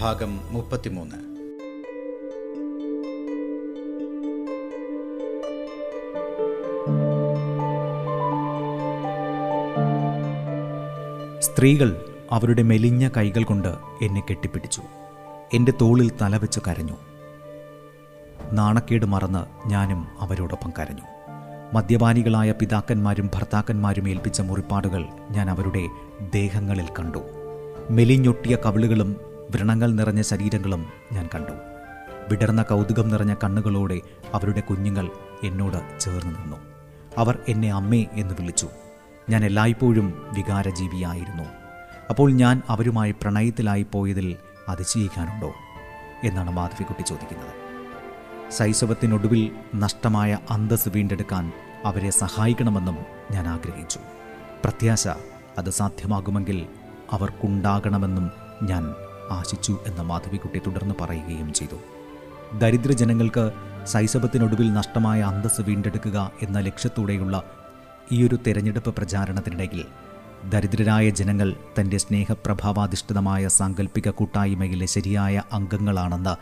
ഭാഗം മുപ്പത്തിമൂന്ന്. സ്ത്രീകൾ അവരുടെ മെലിഞ്ഞ കൈകൾ കൊണ്ട് എന്നെ കെട്ടിപ്പിടിച്ചു. എന്റെ തോളിൽ തലവെച്ച് കരഞ്ഞു. നാണക്കേട് മറന്ന് ഞാനും അവരോടൊപ്പം കരഞ്ഞു. മദ്യപാനികളായ പിതാക്കന്മാരും ഭർത്താക്കന്മാരും ഏൽപ്പിച്ച മുറിപ്പാടുകൾ ഞാൻ അവരുടെ ദേഹങ്ങളിൽ കണ്ടു. മെലിഞ്ഞൊട്ടിയ കവിളുകളും വ്രണങ്ങൾ നിറഞ്ഞ ശരീരങ്ങളും ഞാൻ കണ്ടു. വിടർന്ന കൗതുകം നിറഞ്ഞ കണ്ണുകളോടെ അവരുടെ കുഞ്ഞുങ്ങൾ എന്നോട് ചേർന്ന് നിന്നു. അവർ എന്നെ അമ്മേ എന്ന് വിളിച്ചു. ഞാൻ എല്ലായ്പ്പോഴും വികാരജീവിയായിരുന്നു. അപ്പോൾ ഞാൻ അവരുമായി പ്രണയത്തിലായി പോയതിൽ അതിശയിക്കാനുണ്ടോ? എന്നാണ് മാധവിക്കുട്ടി ചോദിക്കുന്നത്. ശൈശവത്തിനൊടുവിൽ നഷ്ടമായ അന്തസ് വീണ്ടെടുക്കാൻ അവരെ സഹായിക്കണമെന്നും ഞാൻ ആഗ്രഹിച്ചു. പ്രത്യാശ അത് സാധ്യമാകുമെങ്കിൽ അവർക്കുണ്ടാകണമെന്നും ഞാൻ ആശിച്ചു എന്ന മാധവിക്കുട്ടി തുടർന്ന് പറയുകയും ചെയ്തു. ദരിദ്രജനങ്ങൾക്ക് ശൈശവത്തിനൊടുവിൽ നഷ്ടമായ അന്തസ് വീണ്ടെടുക്കുക എന്ന ലക്ഷ്യത്തോടെയുള്ള ഈയൊരു തെരഞ്ഞെടുപ്പ് പ്രചാരണത്തിനിടയിൽ ദരിദ്രരായ ജനങ്ങൾ തന്റെ സ്നേഹപ്രഭാവാധിഷ്ഠിതമായ സാങ്കല്പിക കൂട്ടായ്മയിലെ ശരിയായ അംഗങ്ങളാണെന്ന്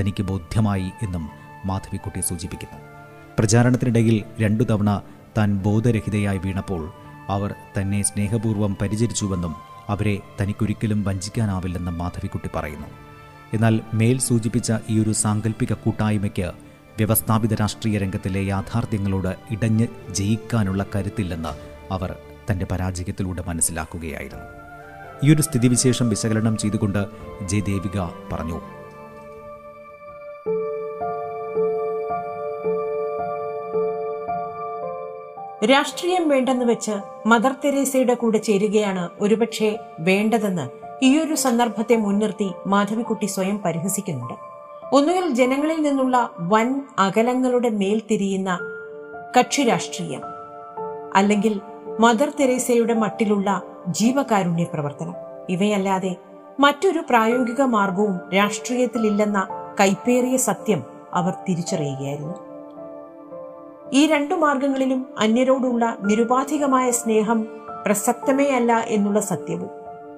തനിക്ക് ബോധ്യമായി എന്നും മാധവിക്കുട്ടി സൂചിപ്പിക്കുന്നു. പ്രചാരണത്തിനിടയിൽ രണ്ടു തവണ താൻ ബോധരഹിതയായി വീണപ്പോൾ അവർ തന്നെ സ്നേഹപൂർവം പരിചരിച്ചുവെന്നും അവരെ തനിക്കൊരിക്കലും വഞ്ചിക്കാനാവില്ലെന്ന് മാധവിക്കുട്ടി പറയുന്നു. എന്നാൽ മേൽ സൂചിപ്പിച്ച ഈ ഒരു സാങ്കല്പിക കൂട്ടായ്മയ്ക്ക് വ്യവസ്ഥാപിത രാഷ്ട്രീയ രംഗത്തിലെ യാഥാർത്ഥ്യങ്ങളോട് ഇടഞ്ഞ് ജയിക്കാനുള്ള കരുത്തില്ലെന്ന് അവർ തന്റെ പരാജയത്തിലൂടെ മനസ്സിലാക്കുകയായിരുന്നു. ഈ ഒരു സ്ഥിതിവിശേഷം വിശകലനം ചെയ്തുകൊണ്ട് ജയദേവിക പറഞ്ഞു. രാഷ്ട്രീയം വേണ്ടെന്ന് വെച്ച് മദർ തെരേസയുടെ കൂടെ ചേരുകയാണ് ഒരുപക്ഷെ വേണ്ടതെന്ന് ഈയൊരു സന്ദർഭത്തെ മുൻനിർത്തി മാധവിക്കുട്ടി സ്വയം പരിഹസിക്കുന്നുണ്ട്. ഒന്നുകിൽ ജനങ്ങളിൽ നിന്നുള്ള വൻ അകലങ്ങളുടെ മേൽ തിരിയുന്ന കക്ഷി രാഷ്ട്രീയം അല്ലെങ്കിൽ മദർ തെരേസയുടെ മട്ടിലുള്ള ജീവകാരുണ്യ പ്രവർത്തനം. ഇവയല്ലാതെ മറ്റൊരു പ്രായോഗിക മാർഗവും രാഷ്ട്രീയത്തിലില്ലെന്ന കൈപ്പേറിയ സത്യം അവർ തിരിച്ചറിയുകയായിരുന്നു. ഈ രണ്ടു മാർഗങ്ങളിലും അന്യരോടുള്ള നിരുപാധികമായ സ്നേഹം പ്രസക്തമേ അല്ല എന്നുള്ള സത്യവും.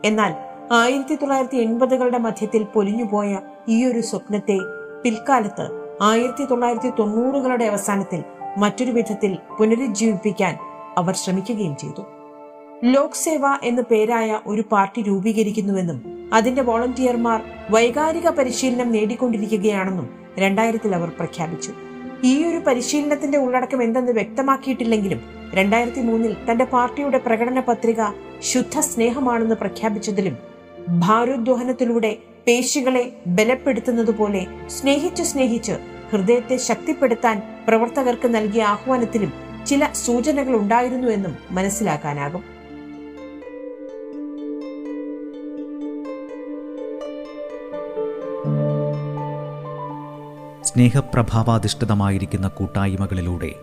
എന്നാൽ ആയിരത്തി തൊള്ളായിരത്തി എൺപതുകളുടെ മധ്യത്തിൽ പൊലിഞ്ഞുപോയ ഈ ഒരു സ്വപ്നത്തെ പിൽക്കാലത്ത് ആയിരത്തി തൊള്ളായിരത്തി തൊണ്ണൂറുകളുടെ അവസാനത്തിൽ മറ്റൊരു വിധത്തിൽ പുനരുജ്ജീവിപ്പിക്കാൻ അവർ ശ്രമിക്കുകയും ചെയ്തു. ലോക് സേവ എന്ന പേരായ ഒരു പാർട്ടി രൂപീകരിക്കുന്നുവെന്നും അതിന്റെ വോളണ്ടിയർമാർ വൈകാരിക പരിശീലനം നേടിക്കൊണ്ടിരിക്കുകയാണെന്നും രണ്ടായിരത്തിൽ അവർ പ്രഖ്യാപിച്ചു. ഈ ഒരു പരിശീലനത്തിന്റെ ഉള്ളടക്കം എന്തെന്ന് വ്യക്തമാക്കിയിട്ടില്ലെങ്കിലും രണ്ടായിരത്തി മൂന്നിൽ തന്റെ പാർട്ടിയുടെ പ്രകടന പത്രിക ശുദ്ധ സ്നേഹമാണെന്ന് പ്രഖ്യാപിച്ചതിലും ഭാരോദ്വഹനത്തിലൂടെ പേശികളെ ബലപ്പെടുത്തുന്നതുപോലെ സ്നേഹിച്ച് സ്നേഹിച്ച് ഹൃദയത്തെ ശക്തിപ്പെടുത്താൻ പ്രവർത്തകർക്ക് നൽകിയ ആഹ്വാനത്തിലും ചില സൂചനകൾ ഉണ്ടായിരുന്നു എന്നും മനസ്സിലാക്കാനാകും. സ്നേഹപ്രഭാവാധിഷ്ഠിതമായിരിക്കുന്ന കൂട്ടായ്മകളിലൂടെ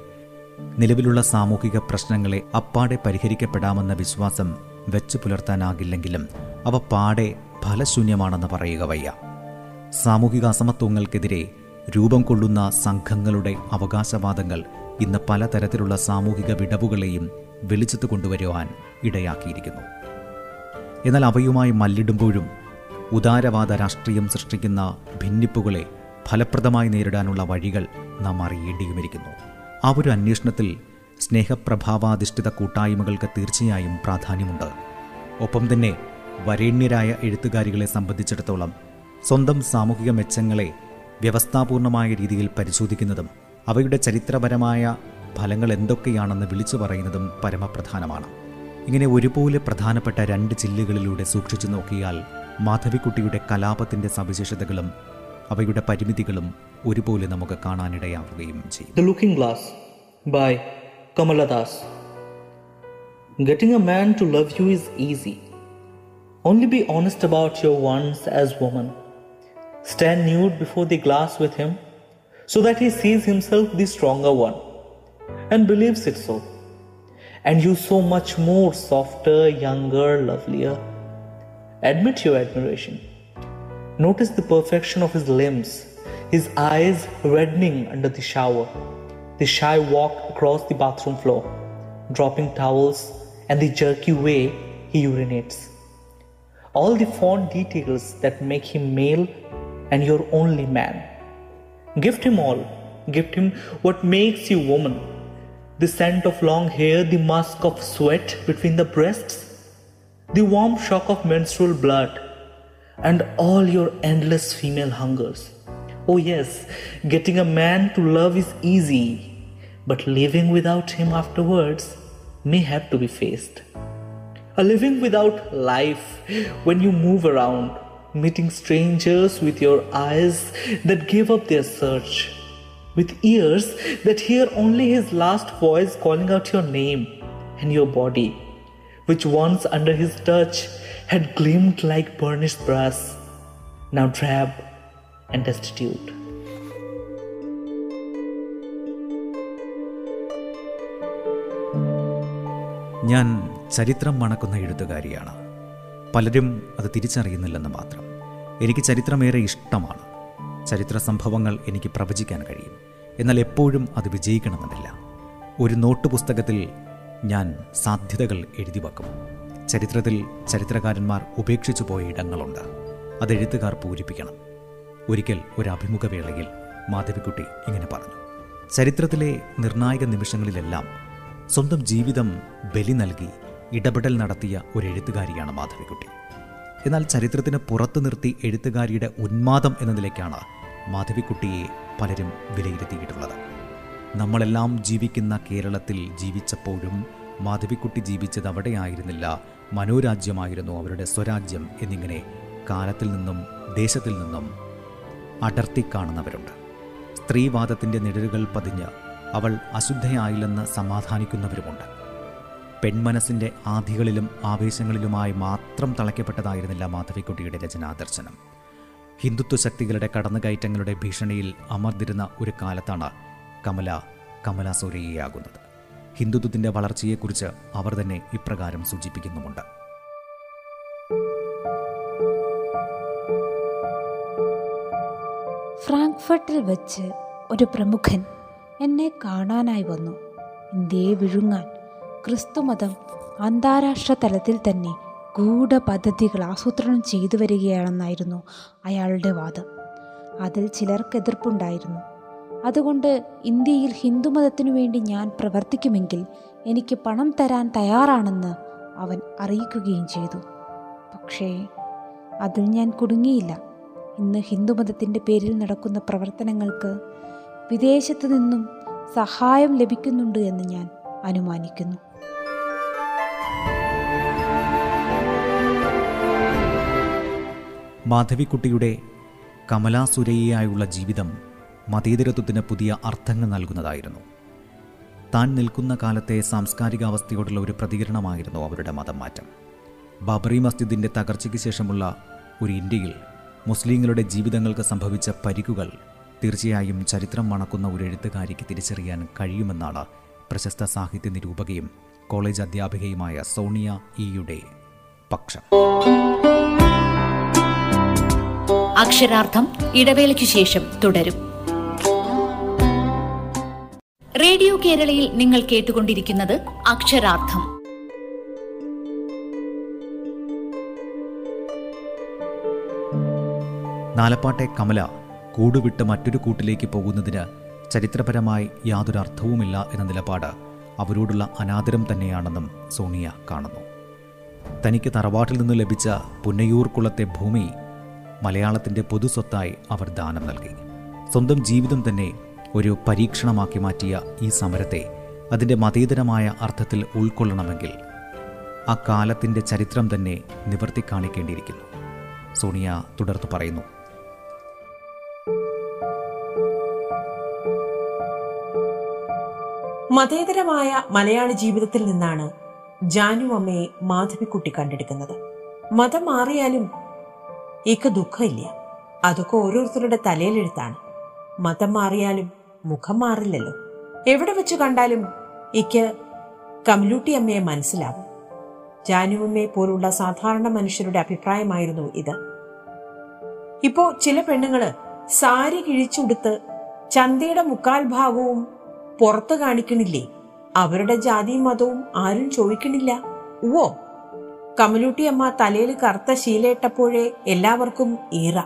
നിലവിലുള്ള സാമൂഹിക പ്രശ്നങ്ങളെ അപ്പാടെ പരിഹരിക്കപ്പെടാമെന്ന വിശ്വാസം വെച്ചു പുലർത്താനാകില്ലെങ്കിലും അവ പാടെ ഫലശൂന്യമാണെന്ന് പറയുക വയ്യ. സാമൂഹിക അസമത്വങ്ങൾക്കെതിരെ രൂപം കൊള്ളുന്ന സംഘങ്ങളുടെ അവകാശവാദങ്ങൾ ഇന്ന് പലതരത്തിലുള്ള സാമൂഹിക വിടവുകളെയും വെളിച്ചത്ത് കൊണ്ടുവരുവാൻ ഇടയാക്കിയിരിക്കുന്നു. എന്നാൽ അവയുമായി മല്ലിടുമ്പോഴും ഉദാരവാദ രാഷ്ട്രീയം സൃഷ്ടിക്കുന്ന ഭിന്നിപ്പുകളെ ഫലപ്രദമായി നേരിടാനുള്ള വഴികൾ നാം അറിയേണ്ടിയുമിരിക്കുന്നു. ആ ഒരു അന്വേഷണത്തിൽ സ്നേഹപ്രഭാവാധിഷ്ഠിത കൂട്ടായ്മകൾക്ക് തീർച്ചയായും പ്രാധാന്യമുണ്ട്. ഒപ്പം തന്നെ വരേണ്യരായ എഴുത്തുകാരികളെ സംബന്ധിച്ചിടത്തോളം സ്വന്തം സാമൂഹിക മെച്ചങ്ങളെ വ്യവസ്ഥാപൂർണമായ രീതിയിൽ പരിശോധിക്കുന്നതും അവയുടെ ചരിത്രപരമായ ഫലങ്ങൾ എന്തൊക്കെയാണെന്ന് വിളിച്ചു പറയുന്നതും പരമപ്രധാനമാണ്. ഇങ്ങനെ ഒരുപോലെ പ്രധാനപ്പെട്ട രണ്ട് ചില്ലുകളിലൂടെ സൂക്ഷിച്ചു നോക്കിയാൽ മാധവിക്കുട്ടിയുടെ കലാപത്തിന്റെ സവിശേഷതകളും അവയുടെ പരിമിതികളും ഒരുപോലെ നമുക്ക് കാണാനിടയാവുകയും ചെയ്യും The Looking glass by Das. Getting a man to love you is easy. Only be honest about your wants as woman. stand nude before the glass with him so that he sees himself the stronger one and believes it so. And you so much more softer, younger, lovelier. Admit your admiration. Notice the perfection of his limbs, his eyes reddening under the shower, the shy walk across the bathroom floor, dropping towels, and the jerky way he urinates. All the fond details that make him male and your only man. Gift him all. Gift him what makes you woman. The scent of long hair, the musk of sweat between the breasts, the warm shock of menstrual blood, and all your endless female hungers. Oh, yes, getting a man to love is easy, but living without him afterwards may have to be faced. A living without life when you move around, meeting strangers with your eyes that give up their search, with ears that hear only his last voice calling out your name and your body, which once under his touch had gleamed like burnished brass, now drab and destitute. ഞാൻ ചരിത്രം മണക്കുന്ന എഴുത്തുകാരിയാണ്. പലരും അത് തിരിച്ചറിയുന്നില്ലെന്ന് മാത്രം. എനിക്ക് ചരിത്രമേറെ ഇഷ്ടമാണ്. ചരിത്ര സംഭവങ്ങൾ എനിക്ക് പ്രവചിക്കാൻ കഴിയും. എന്നാൽ എപ്പോഴും അത് വിജയിക്കണമെന്നില്ല. ഒരു നോട്ട് പുസ്തകത്തിൽ ഞാൻ സാധ്യതകൾ എഴുതി വെക്കും. ചരിത്രത്തിൽ ചരിത്രകാരന്മാർ ഉപേക്ഷിച്ചു പോയ ഇടങ്ങളുണ്ട്. അത് എഴുത്തുകാർ പൂരിപ്പിക്കണം. ഒരിക്കൽ ഒരു അഭിമുഖവേളയിൽ മാധവിക്കുട്ടി ഇങ്ങനെ പറഞ്ഞു. ചരിത്രത്തിലെ നിർണായക നിമിഷങ്ങളിലെല്ലാം സ്വന്തം ജീവിതം ബലി നൽകി ഇടപെടൽ നടത്തിയ ഒരു എഴുത്തുകാരിയാണ് മാധവിക്കുട്ടി. എന്നാൽ ചരിത്രത്തിന് പുറത്തു നിർത്തി എഴുത്തുകാരിയുടെ ഉന്മാദം എന്ന നിലയ്ക്കാണ് മാധവിക്കുട്ടിയെ പലരും വിലയിരുത്തിയിട്ടുള്ളത്. നമ്മളെല്ലാം ജീവിക്കുന്ന കേരളത്തിൽ ജീവിച്ചപ്പോഴും മാധവിക്കുട്ടി ജീവിച്ചത് അവിടെയായിരുന്നില്ല മനോരാജ്യമായിരുന്നു അവരുടെ സ്വരാജ്യം എന്നിങ്ങനെ കാലത്തിൽ നിന്നും ദേശത്തിൽ നിന്നും അടർത്തി കാണുന്നവരുണ്ട്. സ്ത്രീവാദത്തിന്റെ നിഴലുകൾ പതിഞ്ഞ് അവൾ അശുദ്ധയായില്ലെന്ന് സമാധാനിക്കുന്നവരുമുണ്ട്. പെൺമനസ്സിന്റെ ആധികളിലും ആവേശങ്ങളിലുമായി മാത്രം തളയ്ക്കപ്പെട്ടതായിരുന്നില്ല മാധവിക്കുട്ടിയുടെ രചനാദർശനം. ഹിന്ദുത്വ ശക്തികളുടെ കടന്നുകയറ്റങ്ങളുടെ ഭീഷണിയിൽ അമർന്നിരുന്ന ഒരു കാലത്താണ് കമല കമല സൂര്യയാകുന്നത് ഹിന്ദുത്വത്തിന്റെ വളർച്ചയെക്കുറിച്ച് അവർ തന്നെ ഇപ്രകാരം സൂചിപ്പിക്കുന്നുമുണ്ട്. ഫ്രാങ്ക്ഫർട്ടിൽ വച്ച് ഒരു പ്രമുഖൻ എന്നെ കാണാനായി വന്നു. ഇന്ത്യയെ വിഴുങ്ങാൻ ക്രിസ്തുമതം അന്താരാഷ്ട്ര തലത്തിൽ തന്നെ ഗൂഢപദ്ധതികൾ ആസൂത്രണം ചെയ്തു വരികയാണെന്നായിരുന്നു അയാളുടെ വാദം. അതിൽ ചിലർക്ക് എതിർപ്പുണ്ടായിരുന്നു അതുകൊണ്ട് ഇന്ത്യയിൽ ഹിന്ദുമതത്തിനു വേണ്ടി ഞാൻ പ്രവർത്തിക്കുമെങ്കിൽ എനിക്ക് പണം തരാൻ തയ്യാറാണെന്ന് അവൻ അറിയിക്കുകയും ചെയ്തു. പക്ഷേ അതിൽ ഞാൻ കുടുങ്ങിയില്ല. ഇന്ന് ഹിന്ദുമതത്തിന്റെ പേരിൽ നടക്കുന്ന പ്രവർത്തനങ്ങൾക്ക് വിദേശത്തു നിന്നും സഹായം ലഭിക്കുന്നുണ്ട് എന്ന് ഞാൻ അനുമാനിക്കുന്നു. മാധവിക്കുട്ടിയുടെ കമലാസുരയ്യായുള്ള ജീവിതം മതേതരത്വത്തിന് പുതിയ അർത്ഥങ്ങൾ നൽകുന്നതായിരുന്നു. താൻ നിൽക്കുന്ന കാലത്തെ സാംസ്കാരികാവസ്ഥയോടുള്ള ഒരു പ്രതികരണമായിരുന്നു അവരുടെ മതം മാറ്റം ബാബറി മസ്ജിദിന്റെ തകർച്ചയ്ക്ക് ശേഷമുള്ള ഒരു ഇന്ത്യയിൽ മുസ്ലിങ്ങളുടെ ജീവിതങ്ങൾക്ക് സംഭവിച്ച പരിക്കുകൾ തീർച്ചയായും ചരിത്രം മണക്കുന്ന ഒരു എഴുത്തുകാരിക്ക് തിരിച്ചറിയാൻ കഴിയുമെന്നാണ് പ്രശസ്ത സാഹിത്യ നിരൂപകയും കോളേജ് അധ്യാപികയുമായ സോണിയ ഇയുടെ പക്ഷം. അക്ഷരാർത്ഥം ഇടവേളയ്ക്കു ശേഷം തുടരും. റേഡിയോ കേരളയിൽ നിങ്ങൾ കേട്ടുകൊണ്ടിരിക്കുന്നത് അക്ഷരാർത്ഥം. നാലപ്പാട്ടെ കമല കൂടുവിട്ട് മറ്റൊരു കൂട്ടിലേക്ക് പോകുന്നതിന് ചരിത്രപരമായി യാതൊരു അർത്ഥവുമില്ല എന്ന നിലപാട് അവരോടുള്ള അനാദരം തന്നെയാണെന്നും സോണിയ കാണുന്നു. തനിക്ക് തറവാട്ടിൽ നിന്ന് ലഭിച്ച പുന്നയൂർ കുളത്തെ ഭൂമി മലയാളത്തിന്റെ പൊതുസ്വത്തായി അവർ ദാനം നൽകി. സ്വന്തം ജീവിതം തന്നെ ഒരു പരീക്ഷണമാക്കി മാറ്റിയ ഈ സമരത്തെ അതിന്റെ മതേതരമായ അർത്ഥത്തിൽ ഉൾക്കൊള്ളണമെങ്കിൽ ആ കാലത്തിന്റെ ചരിത്രം തന്നെ നിവർത്തി കാണിക്കേണ്ടിയിരിക്കുന്നു. സോണിയ തുടർന്ന് പറയുന്നു. മതേതരമായ മലയാളി ജീവിതത്തിൽ നിന്നാണ് ജാനു അമ്മയെ മാധവിക്കുട്ടി കണ്ടെടുക്കുന്നത്. മതം മാറിയാലും ഇക്ക് ദുഃഖമില്ല. അതൊക്കെ ഓരോരുത്തരുടെ തലയിലെഴുത്താണ്. മതം മാറിയാലും മുഖം മാറില്ലല്ലോ. എവിടെ വെച്ച് കണ്ടാലും ഇക്ക് കമലൂട്ടി അമ്മയെ മനസ്സിലാവും. ജാനുവമ്മയെ പോലുള്ള സാധാരണ മനുഷ്യരുടെ അഭിപ്രായമായിരുന്നു ഇത്. ഇപ്പോ ചില പെണ്ണുങ്ങൾ സാരി കിഴിച്ചുടുത്ത് ചന്തയുടെ മുക്കാൽ ഭാഗവും പുറത്ത് കാണിക്കണില്ലേ? അവരുടെ ജാതിയും മതവും ആരും ചോദിക്കണില്ല. ഉവോ കമലൂട്ടി അമ്മ തലയിൽ കറുത്ത ശീലയിട്ടപ്പോഴേ എല്ലാവർക്കും ഈറ.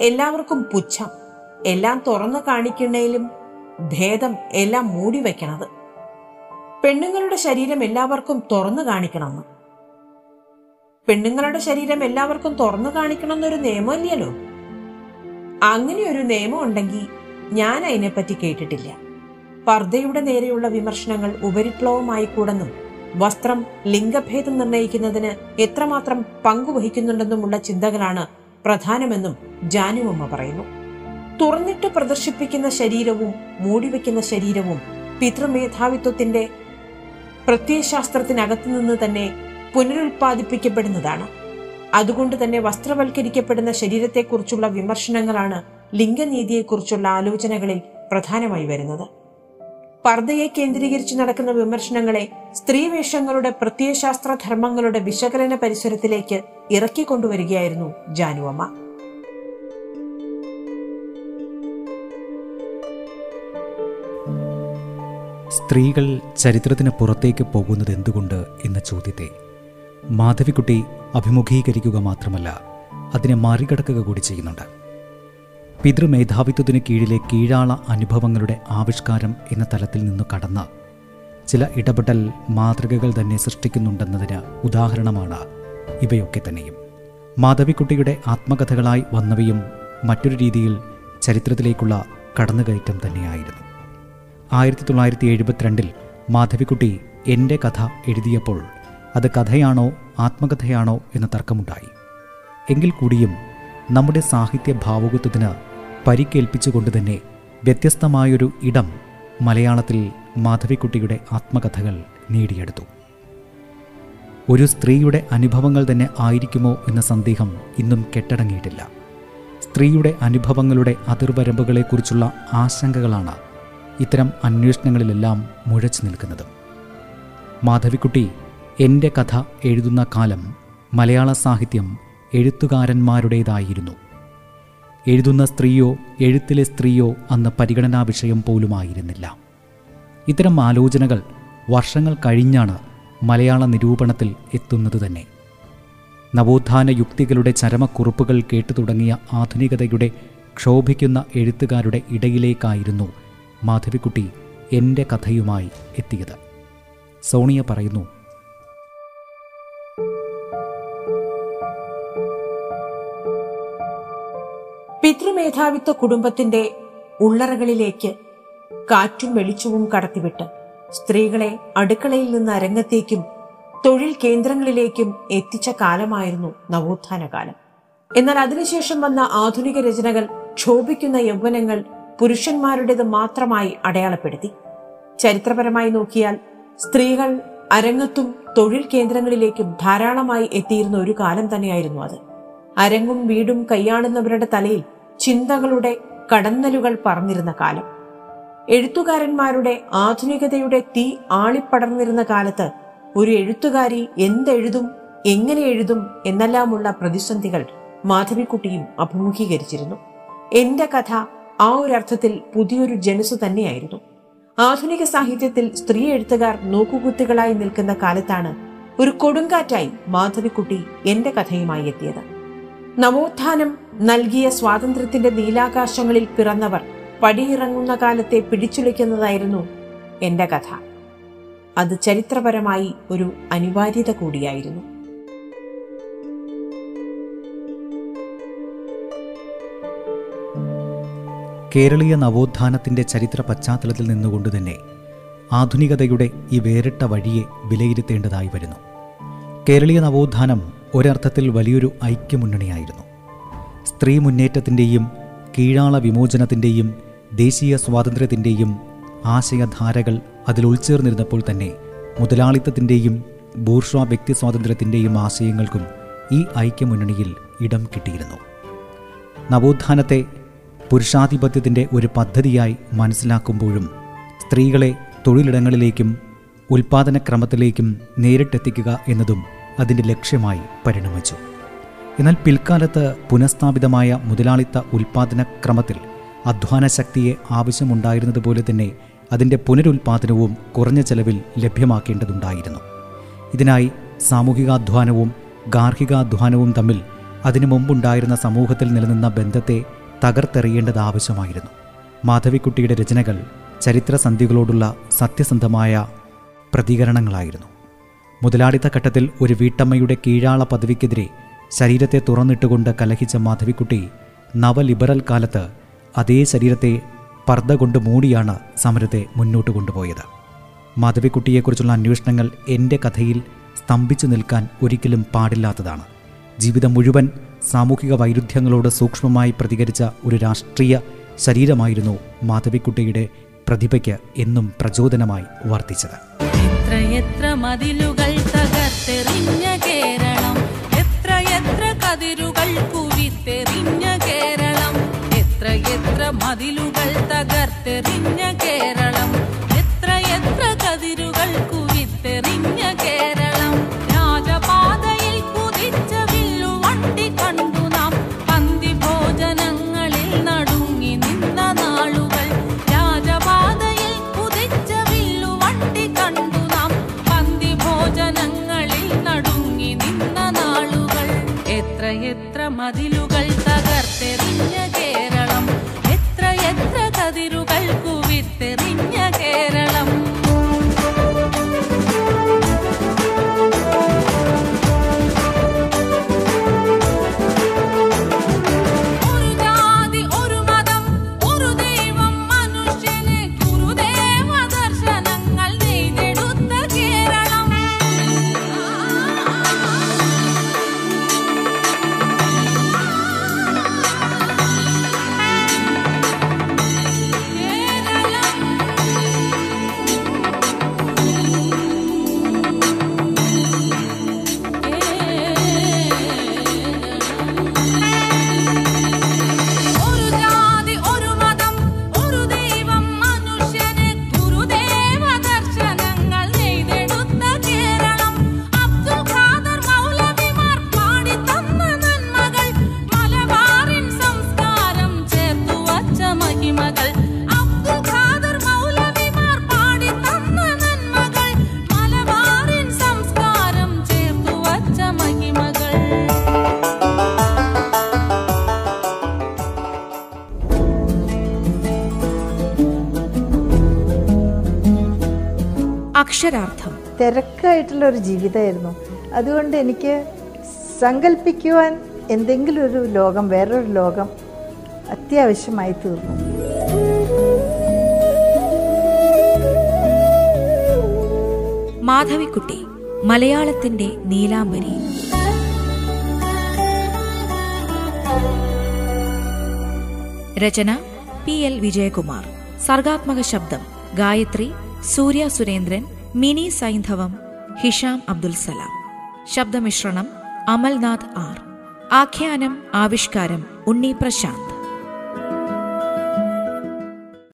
എല്ലാവർക്കും പുച്ഛം. എല്ലാം തുറന്നു കാണിക്കുന്നതിലും ഭേദം എല്ലാം മൂടി വയ്ക്കണത് പെണ്ണുങ്ങളുടെ ശരീരം എല്ലാവർക്കും തുറന്നു കാണിക്കണമെന്ന്. പെണ്ണുങ്ങളുടെ ശരീരം എല്ലാവർക്കും തുറന്നു കാണിക്കണം എന്നൊരു നിയമമില്ലല്ലോ. അങ്ങനെ ഒരു നിയമം ഉണ്ടെങ്കിൽ ഞാൻ അതിനെപ്പറ്റി കേട്ടിട്ടില്ല. പർദ്ദയുടെ നേരെയുള്ള വിമർശനങ്ങൾ ഉപരിപ്ലവമായി കൂടെന്നും വസ്ത്രം ലിംഗഭേദം നിർണയിക്കുന്നതിന് എത്രമാത്രം പങ്കുവഹിക്കുന്നുണ്ടെന്നുമുള്ള ചിന്തകളാണ് പ്രധാനമെന്നും ജാനുവമ്മ പറയുന്നു. തുറന്നിട്ട് പ്രദർശിപ്പിക്കുന്ന ശരീരവും മൂടിവെക്കുന്ന ശരീരവും പിതൃമേധാവിത്വത്തിന്റെ പ്രത്യയശാസ്ത്രത്തിനകത്തു നിന്ന് തന്നെ പുനരുൽപാദിപ്പിക്കപ്പെടുന്നതാണ് അതുകൊണ്ട് തന്നെ വസ്ത്രവൽക്കരിക്കപ്പെടുന്ന ശരീരത്തെക്കുറിച്ചുള്ള വിമർശനങ്ങളാണ് ലിംഗനീതിയെക്കുറിച്ചുള്ള ആലോചനകളിൽ പ്രധാനമായി വരുന്നത്. പർദ്ദയെ കേന്ദ്രീകരിച്ച് നടക്കുന്ന വിമർശനങ്ങളെ സ്ത്രീവേഷങ്ങളുടെ പ്രത്യയശാസ്ത്ര ധർമ്മങ്ങളുടെ വിശകലന പരിസരത്തിലേക്ക് ഇറക്കിക്കൊണ്ടുവരികയായിരുന്നു ജാനുവമ്മ. സ്ത്രീകൾ ചരിത്രത്തിന് പുറത്തേക്ക് പോകുന്നത് എന്തുകൊണ്ട് എന്ന ചോദ്യത്തെ മാധവിക്കുട്ടി അഭിമുഖീകരിക്കുക മാത്രമല്ല അതിനെ മറികടക്കുക കൂടി ചെയ്യുന്നുണ്ട്. പിതൃമേധാവിത്വത്തിന് കീഴിലെ കീഴാള അനുഭവങ്ങളുടെ ആവിഷ്കാരം എന്ന തലത്തിൽ നിന്ന് കടന്ന് ചില ഇടപെടൽ മാതൃകകൾ തന്നെ സൃഷ്ടിക്കുന്നുണ്ടെന്നതിന് ഉദാഹരണമാണ് ഇവയൊക്കെ തന്നെയും. മാധവിക്കുട്ടിയുടെ ആത്മകഥകളായി വന്നവയും മറ്റൊരു രീതിയിൽ ചരിത്രത്തിലേക്കുള്ള കടന്നുകയറ്റം തന്നെയായിരുന്നു. ആയിരത്തി തൊള്ളായിരത്തി എഴുപത്തിരണ്ടിൽ മാധവിക്കുട്ടി എന്റെ കഥ എഴുതിയപ്പോൾ അത് കഥയാണോ ആത്മകഥയാണോ എന്ന തർക്കമുണ്ടായി. എങ്കിൽ കൂടിയും നമ്മുടെ സാഹിത്യ ഭാവുകത്വത്തിന് പരിക്കേൽപ്പിച്ചുകൊണ്ട് തന്നെ വ്യത്യസ്തമായൊരു ഇടം മലയാളത്തിൽ മാധവിക്കുട്ടിയുടെ ആത്മകഥകൾ നേടിയെടുത്തു. ഒരു സ്ത്രീയുടെ അനുഭവങ്ങൾ തന്നെ ആയിരിക്കുമോ എന്ന സന്ദേഹം ഇന്നും കെട്ടടങ്ങിയിട്ടില്ല. സ്ത്രീയുടെ അനുഭവങ്ങളുടെ അതിർവരമ്പുകളെക്കുറിച്ചുള്ള ആശങ്കകളാണ് ഇത്തരം അന്വേഷണങ്ങളിലെല്ലാം മുഴച്ചു നിൽക്കുന്നത്. മാധവിക്കുട്ടി എന്റെ കഥ എഴുതുന്ന കാലം മലയാള സാഹിത്യം എഴുത്തുകാരന്മാരുടേതായിരുന്നു. എഴുതുന്ന സ്ത്രീയോ എഴുത്തിലെ സ്ത്രീയോ അന്ന് പരിഗണനാ വിഷയം പോലുമായിരുന്നില്ല. ഇത്തരം ആലോചനകൾ വർഷങ്ങൾ കഴിഞ്ഞാണ് മലയാള നിരൂപണത്തിൽ എത്തുന്നത് തന്നെ. നവോത്ഥാന യുക്തികളുടെ ചരമക്കുറിപ്പുകൾ കേട്ടു തുടങ്ങിയ ആധുനികതയുടെ ക്ഷോഭിക്കുന്ന എഴുത്തുകാരുടെ ഇടയിലേക്കായിരുന്നു മാധവിക്കുട്ടി എന്റെ കഥയുമായി എത്തിയത്. സോണിയ പറയുന്നു പിതൃമേധാവിത്വ കുടുംബത്തിന്റെ ഉള്ളറകളിലേക്ക് കാറ്റും വെളിച്ചവും കടത്തിവിട്ട് സ്ത്രീകളെ അടുക്കളയിൽ നിന്ന് അരങ്ങത്തേക്കും തൊഴിൽ കേന്ദ്രങ്ങളിലേക്കും എത്തിച്ച കാലമായിരുന്നു നവോത്ഥാന കാലം എന്നാൽ അതിനുശേഷം വന്ന ആധുനിക രചനകൾ ക്ഷോഭിക്കുന്ന യൗവനങ്ങൾ പുരുഷന്മാരുടേത് മാത്രമായി അടയാളപ്പെടുത്തി. ചരിത്രപരമായി നോക്കിയാൽ സ്ത്രീകൾ അരങ്ങത്തും തൊഴിൽ കേന്ദ്രങ്ങളിലേക്കും ധാരാളമായി എത്തിയിരുന്ന ഒരു കാലം തന്നെയായിരുന്നു അത്. അരങ്ങും വീടും കൈയാളുന്നവരുടെ തലയിൽ ചിന്തകളുടെ കടന്നലുകൾ പറന്നിരുന്ന കാലം. എഴുത്തുകാരന്മാരുടെ ആധുനികതയുടെ തീ ആളിപ്പടർന്നിരുന്ന കാലത്ത് ഒരു എഴുത്തുകാരി എന്തെഴുതും എങ്ങനെ എഴുതും എന്നെല്ലാമുള്ള പ്രതിസന്ധികൾ മാധവിക്കുട്ടിയും അഭിമുഖീകരിച്ചിരുന്നു. എന്റെ കഥ ആ ഒരു അർത്ഥത്തിൽ പുതിയൊരു ജനസു തന്നെയായിരുന്നു. ആധുനിക സാഹിത്യത്തിൽ സ്ത്രീ എഴുത്തുകാർ നോക്കുകുത്തികളായി നിൽക്കുന്ന കാലത്താണ് ഒരു കൊടുങ്കാറ്റായി മാധവിക്കുട്ടി എന്റെ കഥയുമായി എത്തിയത്. നവോത്ഥാനം നൽകിയ സ്വാതന്ത്ര്യത്തിന്റെ നീലാകാശങ്ങളിൽ പിറന്നവർ പടിയിറങ്ങുന്ന കാലത്തെ പിടിച്ചുലയ്ക്കുന്നതായിരുന്നു എന്റെ കഥ. അത് ചരിത്രപരമായി ഒരു അനിവാര്യത കൂടിയായിരുന്നു. കേരളീയ നവോത്ഥാനത്തിന്റെ ചരിത്ര പശ്ചാത്തലത്തിൽ നിന്നുകൊണ്ട് തന്നെ ആധുനികതയുടെ ഈ വേറിട്ട വഴിയെ വിലയിരുത്തേണ്ടതായി വരുന്നു. കേരളീയ നവോത്ഥാനം ഒരർത്ഥത്തിൽ വലിയൊരു ഐക്യമുന്നണിയായിരുന്നു. സ്ത്രീ മുന്നേറ്റത്തിന്റെയും കീഴാള വിമോചനത്തിന്റെയും ദേശീയ സ്വാതന്ത്ര്യത്തിന്റെയും ആശയധാരകൾ അതിൽ ഉൾച്ചേർന്നിരുന്നപ്പോൾ തന്നെ മുതലാളിത്തത്തിന്റെയും ബൂർഷ്വ വ്യക്തി സ്വാതന്ത്ര്യത്തിന്റെയും ആശയങ്ങൾക്കും ഈ ഐക്യമുന്നണിയിൽ ഇടം കിട്ടിയിരുന്നു. നവോത്ഥാനത്തെ പുരുഷാധിപത്യത്തിന്റെ ഒരു പദ്ധതിയായി മനസ്സിലാക്കുമ്പോഴും സ്ത്രീകളെ തൊഴിലിടങ്ങളിലേക്കും ഉൽപാദനക്രമത്തിലേക്കും നേരിട്ടെത്തിക്കുക എന്നതും അതിന്റെ ലക്ഷ്യമായി പരിണമിച്ചു. എന്നാൽ പിൽക്കാലത്ത് പുനഃസ്ഥാപിതമായ മുതലാളിത്ത ഉൽപാദനക്രമത്തിൽ അധ്വാന ശക്തിയെ ആവശ്യമുണ്ടായിരുന്നതുപോലെ തന്നെ അതിന്റെ പുനരുൽപാദനവും കുറഞ്ഞ ചെലവിൽ ലഭ്യമാക്കേണ്ടതുണ്ടായിരുന്നു. ഇതിനായി സാമൂഹികാധ്വാനവും ഗാർഹികാധ്വാനവും തമ്മിൽ അതിനു മുമ്പുണ്ടായിരുന്ന സമൂഹത്തിൽ നിലനിന്ന ബന്ധത്തെ തകർത്തെറിയേണ്ടത് ആവശ്യമായിരുന്നു. മാധവിക്കുട്ടിയുടെ രചനകൾ ചരിത്രസന്ധികളോടുള്ള സത്യസന്ധമായ പ്രതികരണങ്ങളായിരുന്നു. മുതലാളിത്ത ഘട്ടത്തിൽ ഒരു വീട്ടമ്മയുടെ കീഴാള പദവിക്കെതിരെ ശരീരത്തെ തുറന്നിട്ടുകൊണ്ട് കലഹിച്ച മാധവിക്കുട്ടി നവലിബറൽ കാലത്ത് അതേ ശരീരത്തെ പർദ്ദ കൊണ്ട് മൂടിയാണ് സമരത്തെ മുന്നോട്ട് കൊണ്ടുപോയത്. മാധവിക്കുട്ടിയെക്കുറിച്ചുള്ള അന്വേഷണങ്ങൾ എന്റെ കഥയിൽ സ്തംഭിച്ചു നിൽക്കാൻ ഒരിക്കലും പാടില്ലാത്തതാണ്. ജീവിതം മുഴുവൻ സാമൂഹിക വൈരുദ്ധ്യങ്ങളോട് സൂക്ഷ്മമായി പ്രതികരിച്ച ഒരു രാഷ്ട്രീയ ശരീരമായിരുന്നു മാധവിക്കുട്ടിയുടെ പ്രതിഭയ്ക്ക് എന്നും പ്രചോദനമായി വർത്തിച്ചത്. എത്രയെത്ര തകർത്തെറിഞ്ഞ കേരളം എത്രയെത്ര കതിരുകൾ കേരളം എത്രയെത്ര മതിലുകൾ തകർത്തെറിഞ്ഞ കേരളം അക്ഷരാർത്ഥം തിരക്കായിട്ടുള്ള ഒരു ജീവിതമായിരുന്നു. അതുകൊണ്ട് എനിക്ക് സങ്കല്പിക്കുവാൻ എന്തെങ്കിലും ഒരു ലോകം വേറൊരു ലോകം അത്യാവശ്യമായി തീർന്നു. മാധവിക്കുട്ടി മലയാളത്തിന്റെ നീലാംബരി. രചന പി എൽ വിജയകുമാർ. സർഗാത്മക ശബ്ദം ഗായത്രി സൂര്യ സുരേന്ദ്രൻ മിനി സൈന്ധവം ഹിഷാം അബ്ദുൽ സലാം. ശബ്ദമിശ്രണം അമൽനാഥ് ആർ. ആഖ്യാനം ആവിഷ്കാരം ഉണ്ണി പ്രശാന്ത്.